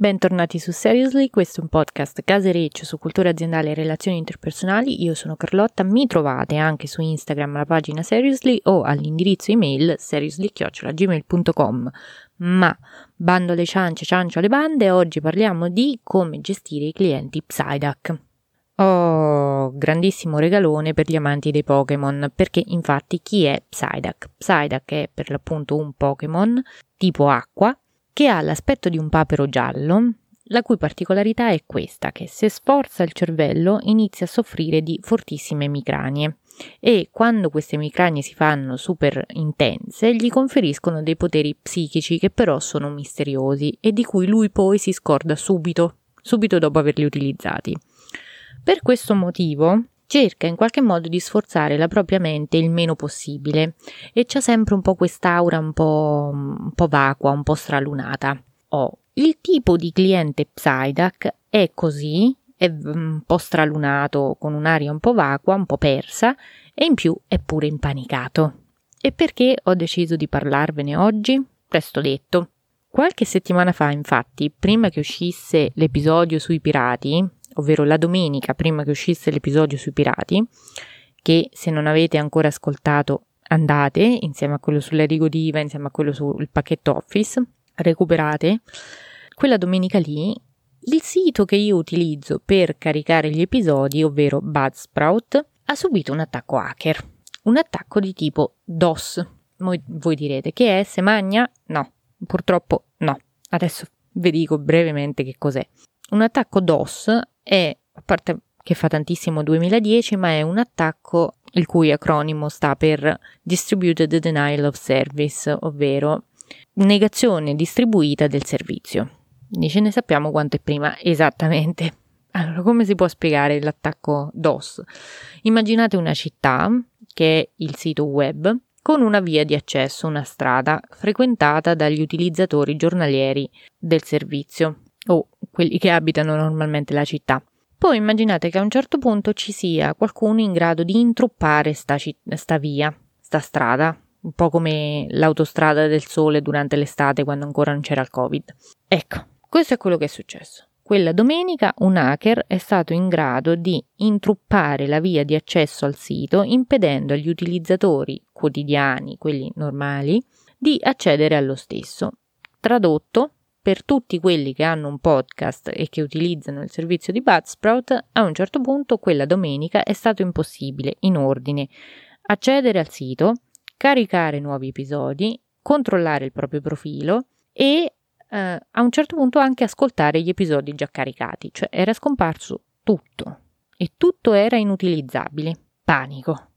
Bentornati su Seriously, questo è un podcast casereccio su cultura aziendale e relazioni interpersonali. Io sono Carlotta, mi trovate anche su Instagram alla pagina Seriously o all'indirizzo email seriously.gmail.com. Ma bando alle ciance, ciancio alle bande, oggi parliamo di come gestire i clienti Psyduck. Oh, grandissimo regalone per gli amanti dei Pokémon, perché infatti chi è Psyduck? Psyduck è per l'appunto un Pokémon tipo acqua che ha l'aspetto di un papero giallo, la cui particolarità è questa, che se sforza il cervello inizia a soffrire di fortissime emicranie e quando queste emicranie si fanno super intense gli conferiscono dei poteri psichici che però sono misteriosi e di cui lui poi si scorda subito, subito dopo averli utilizzati. Per questo motivo cerca in qualche modo di sforzare la propria mente il meno possibile e c'ha sempre un po' quest'aura un po', un po vacua, un po' stralunata. Oh, il tipo di cliente Psyduck è così, è un po' stralunato, con un'aria un po' vacua, un po' persa e in più è pure impanicato. E perché ho deciso di parlarvene oggi? Presto detto. Qualche settimana fa, infatti, prima che uscisse l'episodio sui pirati, ovvero la domenica prima che uscisse l'episodio sui pirati, che se non avete ancora ascoltato andate insieme a quello sull'Erigo Diva, insieme a quello sul pacchetto Office, recuperate. Quella domenica lì il sito che io utilizzo per caricare gli episodi, ovvero Budsprout, ha subito un attacco hacker. Un attacco di tipo DOS. Voi, voi direte che è? Se magna? No, purtroppo no. Adesso vi dico brevemente che cos'è. Un attacco DOS è, a parte che fa tantissimo 2010, ma è un attacco il cui acronimo sta per Distributed Denial of Service, ovvero negazione distribuita del servizio. Dice ne sappiamo quanto è prima esattamente. Allora, come si può spiegare l'attacco DOS? Immaginate una città, che è il sito web, con una via di accesso, una strada, frequentata dagli utilizzatori giornalieri del servizio o quelli che abitano normalmente la città. Poi immaginate che a un certo punto ci sia qualcuno in grado di intruppare sta, sta via, sta strada, un po' come l'autostrada del sole durante l'estate quando ancora non c'era il Covid. Ecco, questo è quello che è successo. Quella domenica un hacker è stato in grado di intruppare la via di accesso al sito impedendo agli utilizzatori quotidiani, quelli normali, di accedere allo stesso. Tradotto, per tutti quelli che hanno un podcast e che utilizzano il servizio di Budsprout, a un certo punto quella domenica è stato impossibile, in ordine, accedere al sito, caricare nuovi episodi, controllare il proprio profilo e eh, a un certo punto anche ascoltare gli episodi già caricati, cioè era scomparso tutto e tutto era inutilizzabile. Panico.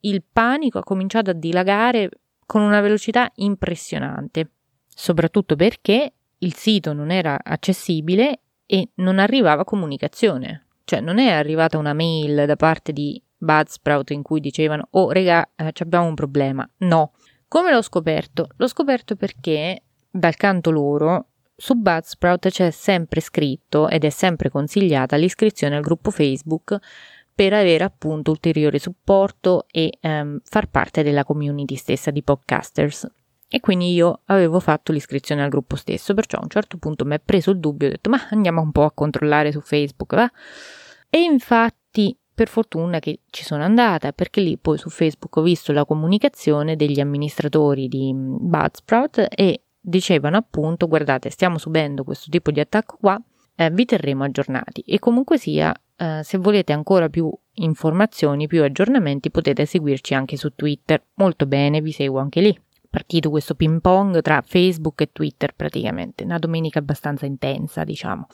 Il panico ha cominciato a dilagare con una velocità impressionante, soprattutto perché il sito non era accessibile e non arrivava comunicazione. Cioè non è arrivata una mail da parte di Budsprout in cui dicevano oh regà eh, abbiamo un problema. No. Come l'ho scoperto? L'ho scoperto perché dal canto loro su Budsprout c'è sempre scritto ed è sempre consigliata l'iscrizione al gruppo Facebook per avere appunto ulteriore supporto e ehm, far parte della community stessa di podcasters. E quindi io avevo fatto l'iscrizione al gruppo stesso, perciò a un certo punto mi è preso il dubbio, ho detto ma andiamo un po' a controllare su Facebook, va? E infatti per fortuna che ci sono andata, perché lì poi su Facebook ho visto la comunicazione degli amministratori di mm, Budsprout e dicevano appunto guardate stiamo subendo questo tipo di attacco qua, eh, vi terremo aggiornati. E comunque sia eh, se volete ancora più informazioni, più aggiornamenti potete seguirci anche su Twitter, molto bene, vi seguo anche lì partito questo ping pong tra Facebook e Twitter praticamente, una domenica abbastanza intensa, diciamo.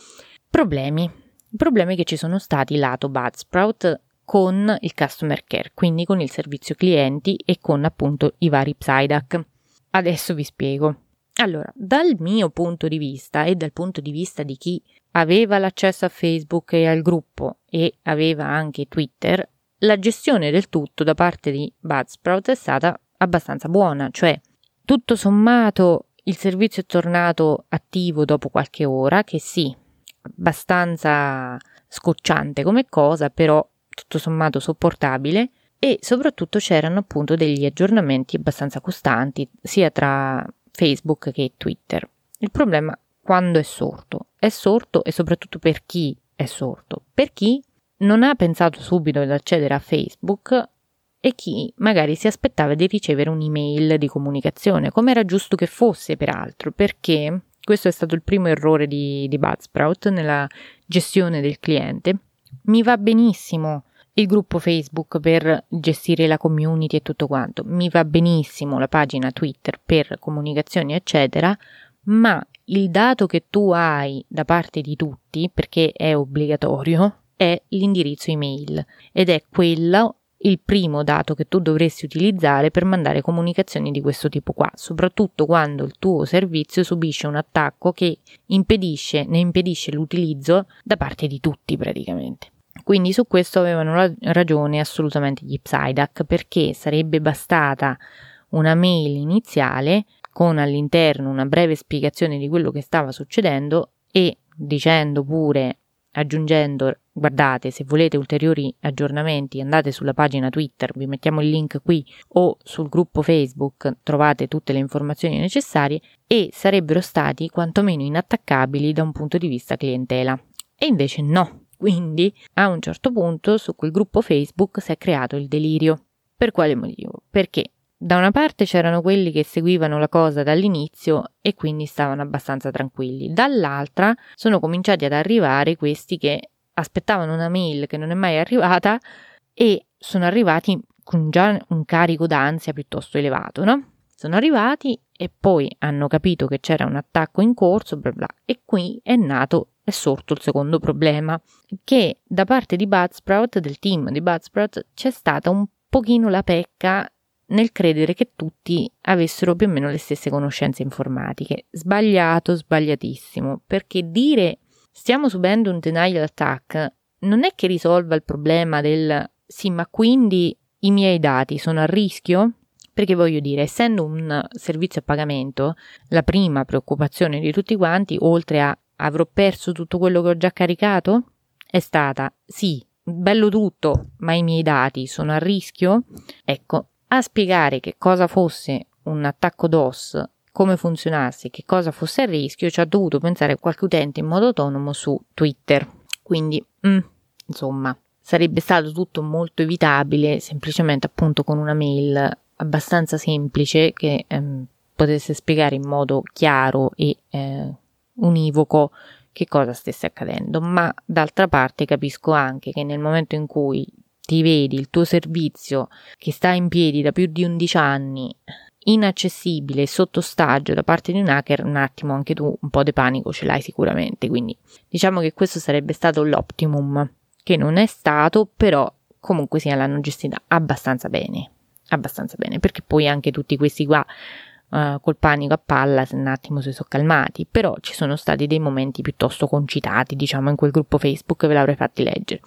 Problemi. Problemi che ci sono stati lato Budsprout con il customer care, quindi con il servizio clienti e con appunto i vari Psyduck. Adesso vi spiego. Allora, dal mio punto di vista e dal punto di vista di chi aveva l'accesso a Facebook e al gruppo e aveva anche Twitter, la gestione del tutto da parte di Budsprout è stata abbastanza buona, cioè tutto sommato il servizio è tornato attivo dopo qualche ora, che sì, abbastanza scocciante come cosa, però tutto sommato sopportabile e soprattutto c'erano appunto degli aggiornamenti abbastanza costanti sia tra Facebook che Twitter. Il problema quando è sorto. È sorto e soprattutto per chi è sorto. Per chi non ha pensato subito ad accedere a Facebook e chi magari si aspettava di ricevere un'email di comunicazione, come era giusto che fosse peraltro, perché questo è stato il primo errore di, di Budsprout nella gestione del cliente. Mi va benissimo il gruppo Facebook per gestire la community e tutto quanto, mi va benissimo la pagina Twitter per comunicazioni eccetera, ma il dato che tu hai da parte di tutti, perché è obbligatorio, è l'indirizzo email ed è quello il primo dato che tu dovresti utilizzare per mandare comunicazioni di questo tipo qua, soprattutto quando il tuo servizio subisce un attacco che impedisce, ne impedisce l'utilizzo da parte di tutti praticamente. Quindi su questo avevano ragione assolutamente gli Psyduck perché sarebbe bastata una mail iniziale con all'interno una breve spiegazione di quello che stava succedendo e dicendo pure aggiungendo guardate se volete ulteriori aggiornamenti andate sulla pagina Twitter vi mettiamo il link qui o sul gruppo Facebook trovate tutte le informazioni necessarie e sarebbero stati quantomeno inattaccabili da un punto di vista clientela. E invece no. Quindi a un certo punto su quel gruppo Facebook si è creato il delirio. Per quale motivo? perché da una parte c'erano quelli che seguivano la cosa dall'inizio e quindi stavano abbastanza tranquilli, dall'altra sono cominciati ad arrivare questi che aspettavano una mail che non è mai arrivata e sono arrivati con già un carico d'ansia piuttosto elevato, no? Sono arrivati e poi hanno capito che c'era un attacco in corso, bla bla, e qui è nato è sorto il secondo problema, che da parte di Budsprout, del team di Budsprout, c'è stata un pochino la pecca nel credere che tutti avessero più o meno le stesse conoscenze informatiche. Sbagliato, sbagliatissimo, perché dire stiamo subendo un denial attack non è che risolva il problema del sì, ma quindi i miei dati sono a rischio? Perché voglio dire, essendo un servizio a pagamento, la prima preoccupazione di tutti quanti, oltre a avrò perso tutto quello che ho già caricato, è stata sì, bello tutto, ma i miei dati sono a rischio? Ecco, a spiegare che cosa fosse un attacco DOS, come funzionasse, che cosa fosse a rischio, ci ha dovuto pensare qualche utente in modo autonomo su Twitter. Quindi, mm, insomma, sarebbe stato tutto molto evitabile semplicemente appunto con una mail abbastanza semplice che ehm, potesse spiegare in modo chiaro e eh, univoco che cosa stesse accadendo, ma d'altra parte capisco anche che nel momento in cui ti vedi il tuo servizio che sta in piedi da più di 11 anni inaccessibile sotto stagio da parte di un hacker, un attimo anche tu un po' di panico ce l'hai sicuramente. Quindi diciamo che questo sarebbe stato l'optimum, che non è stato, però comunque sia l'hanno gestita abbastanza bene. Abbastanza bene, perché poi anche tutti questi qua uh, col panico a palla un attimo si sono calmati, però ci sono stati dei momenti piuttosto concitati, diciamo, in quel gruppo Facebook, ve l'avrei fatti leggere.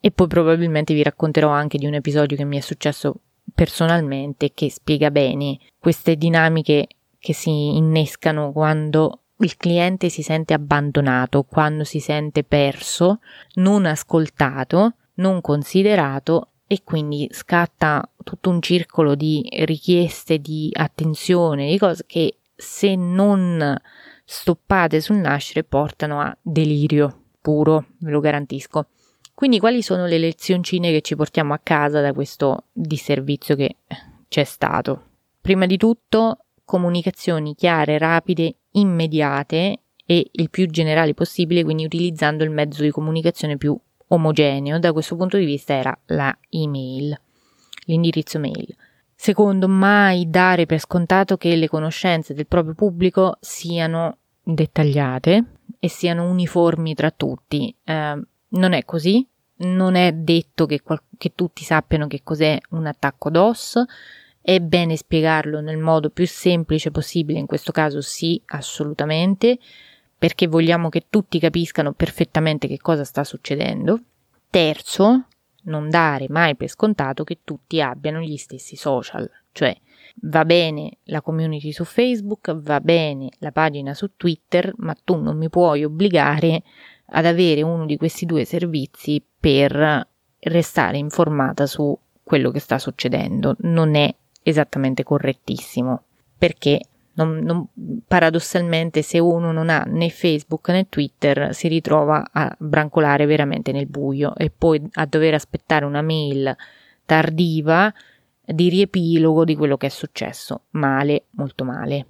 E poi probabilmente vi racconterò anche di un episodio che mi è successo personalmente che spiega bene queste dinamiche che si innescano quando il cliente si sente abbandonato, quando si sente perso, non ascoltato, non considerato e quindi scatta tutto un circolo di richieste di attenzione, di cose che se non stoppate sul nascere portano a delirio puro, ve lo garantisco. Quindi quali sono le lezioncine che ci portiamo a casa da questo disservizio che c'è stato? Prima di tutto comunicazioni chiare, rapide, immediate e il più generali possibile, quindi utilizzando il mezzo di comunicazione più omogeneo. Da questo punto di vista era la email, l'indirizzo mail. Secondo, mai dare per scontato che le conoscenze del proprio pubblico siano dettagliate e siano uniformi tra tutti. Eh, non è così, non è detto che, qual- che tutti sappiano che cos'è un attacco DOS, è bene spiegarlo nel modo più semplice possibile, in questo caso sì, assolutamente, perché vogliamo che tutti capiscano perfettamente che cosa sta succedendo. Terzo, non dare mai per scontato che tutti abbiano gli stessi social, cioè va bene la community su Facebook, va bene la pagina su Twitter, ma tu non mi puoi obbligare ad avere uno di questi due servizi per restare informata su quello che sta succedendo. Non è esattamente correttissimo perché non, non, paradossalmente se uno non ha né Facebook né Twitter si ritrova a brancolare veramente nel buio e poi a dover aspettare una mail tardiva di riepilogo di quello che è successo. Male, molto male.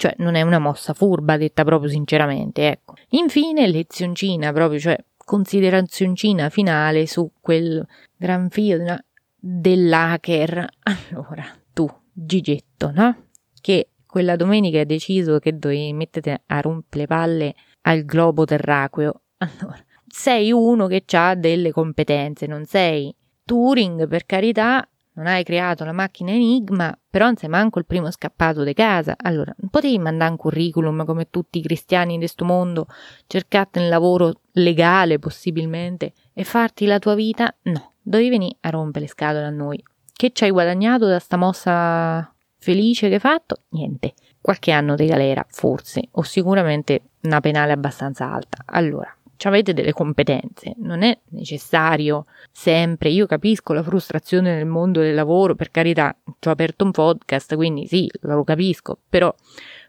Cioè, non è una mossa furba, detta proprio sinceramente, ecco. Infine, lezioncina, proprio, cioè, considerazioncina finale su quel gran figlio dell'hacker. Allora, tu, Gigetto, no? Che quella domenica hai deciso che dovevi mettere a rompere le palle al globo terraqueo. Allora, sei uno che ha delle competenze, non sei Turing, per carità, non hai creato la macchina Enigma, però non sei manco il primo scappato di casa. Allora, non potevi mandare un curriculum come tutti i cristiani di questo mondo, cercate un lavoro legale possibilmente e farti la tua vita? No, dovevi venire a rompere le scatole a noi. Che ci hai guadagnato da sta mossa felice che hai fatto? Niente. Qualche anno di galera, forse, o sicuramente una penale abbastanza alta. Allora, avete delle competenze, non è necessario sempre, io capisco la frustrazione nel mondo del lavoro, per carità, ci ho aperto un podcast, quindi sì, lo capisco, però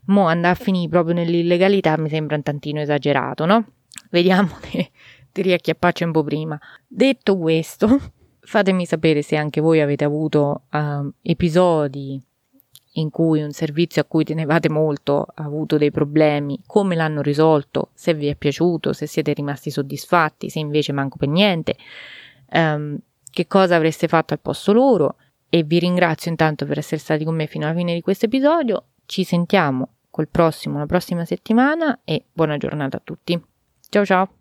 mo andare a finire proprio nell'illegalità mi sembra un tantino esagerato, no? Vediamo di, di riacchiapparci un po' prima. Detto questo, fatemi sapere se anche voi avete avuto uh, episodi in cui un servizio a cui tenevate molto ha avuto dei problemi, come l'hanno risolto, se vi è piaciuto, se siete rimasti soddisfatti, se invece manco per niente, um, che cosa avreste fatto al posto loro e vi ringrazio intanto per essere stati con me fino alla fine di questo episodio. Ci sentiamo col prossimo la prossima settimana e buona giornata a tutti. Ciao ciao!